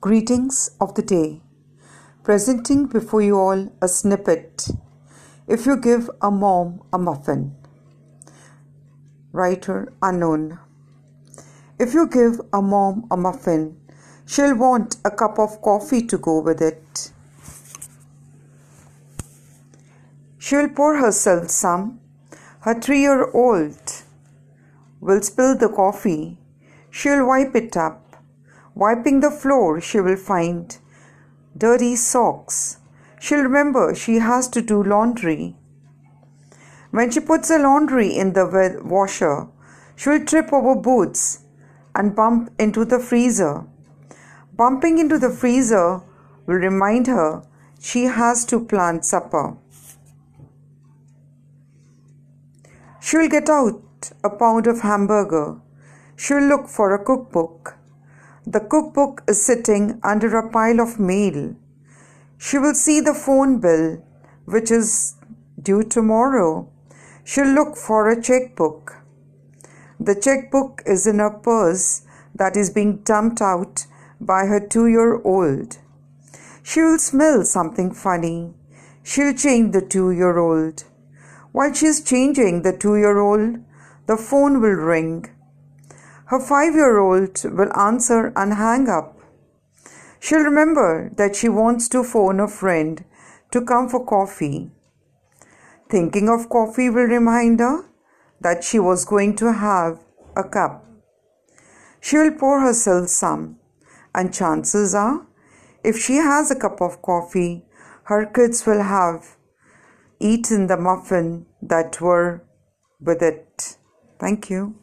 Greetings of the day. Presenting before you all a snippet. If you give a mom a muffin. Writer unknown. If you give a mom a muffin, she'll want a cup of coffee to go with it. She'll pour herself some. Her three year old will spill the coffee. She'll wipe it up Wiping the floor, she will find dirty socks. She'll remember she has to do laundry. When she puts the laundry in the washer, she'll trip over boots and bump into the freezer. Bumping into the freezer will remind her she has to plan supper. She'll get out a pound of hamburger. She'll look for a cookbook. The cookbook is sitting under a pile of mail. She will see the phone bill, which is due tomorrow. She'll look for a checkbook. The checkbook is in a purse that is being dumped out by her two year old. She will smell something funny. She'll change the two year old. While she's changing the two year old, the phone will ring. Her five year old will answer and hang up. She'll remember that she wants to phone a friend to come for coffee. Thinking of coffee will remind her that she was going to have a cup. She will pour herself some, and chances are, if she has a cup of coffee, her kids will have eaten the muffin that were with it. Thank you.